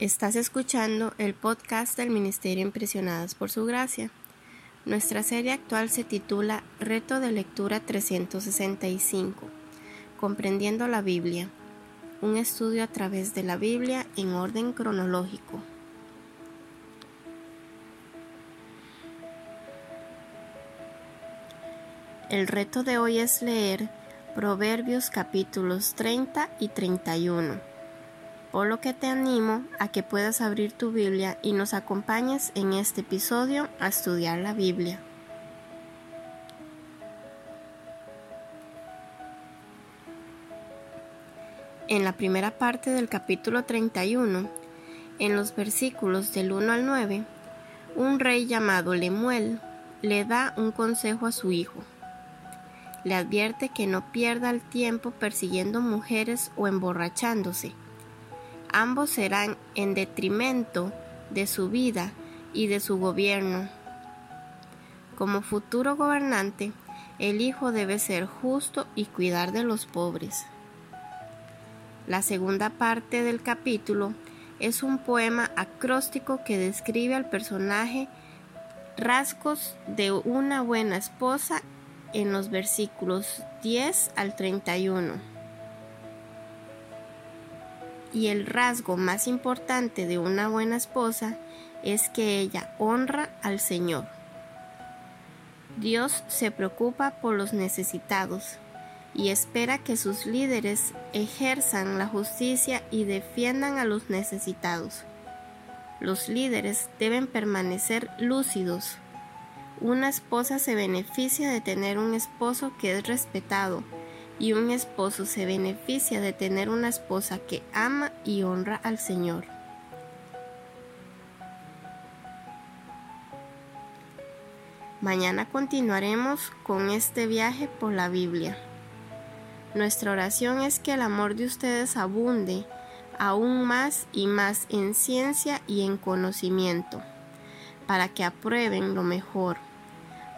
Estás escuchando el podcast del Ministerio Impresionadas por Su Gracia. Nuestra serie actual se titula Reto de Lectura 365, Comprendiendo la Biblia, un estudio a través de la Biblia en orden cronológico. El reto de hoy es leer Proverbios capítulos 30 y 31 por lo que te animo a que puedas abrir tu Biblia y nos acompañes en este episodio a estudiar la Biblia. En la primera parte del capítulo 31, en los versículos del 1 al 9, un rey llamado Lemuel le da un consejo a su hijo. Le advierte que no pierda el tiempo persiguiendo mujeres o emborrachándose ambos serán en detrimento de su vida y de su gobierno. Como futuro gobernante, el hijo debe ser justo y cuidar de los pobres. La segunda parte del capítulo es un poema acróstico que describe al personaje rasgos de una buena esposa en los versículos 10 al 31 y el rasgo más importante de una buena esposa es que ella honra al Señor. Dios se preocupa por los necesitados y espera que sus líderes ejerzan la justicia y defiendan a los necesitados. Los líderes deben permanecer lúcidos. Una esposa se beneficia de tener un esposo que es respetado, y un esposo se beneficia de tener una esposa que ama y honra al Señor. Mañana continuaremos con este viaje por la Biblia. Nuestra oración es que el amor de ustedes abunde aún más y más en ciencia y en conocimiento, para que aprueben lo mejor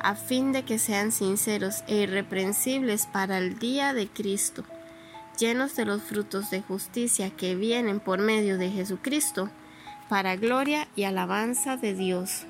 a fin de que sean sinceros e irreprensibles para el día de Cristo, llenos de los frutos de justicia que vienen por medio de Jesucristo, para gloria y alabanza de Dios.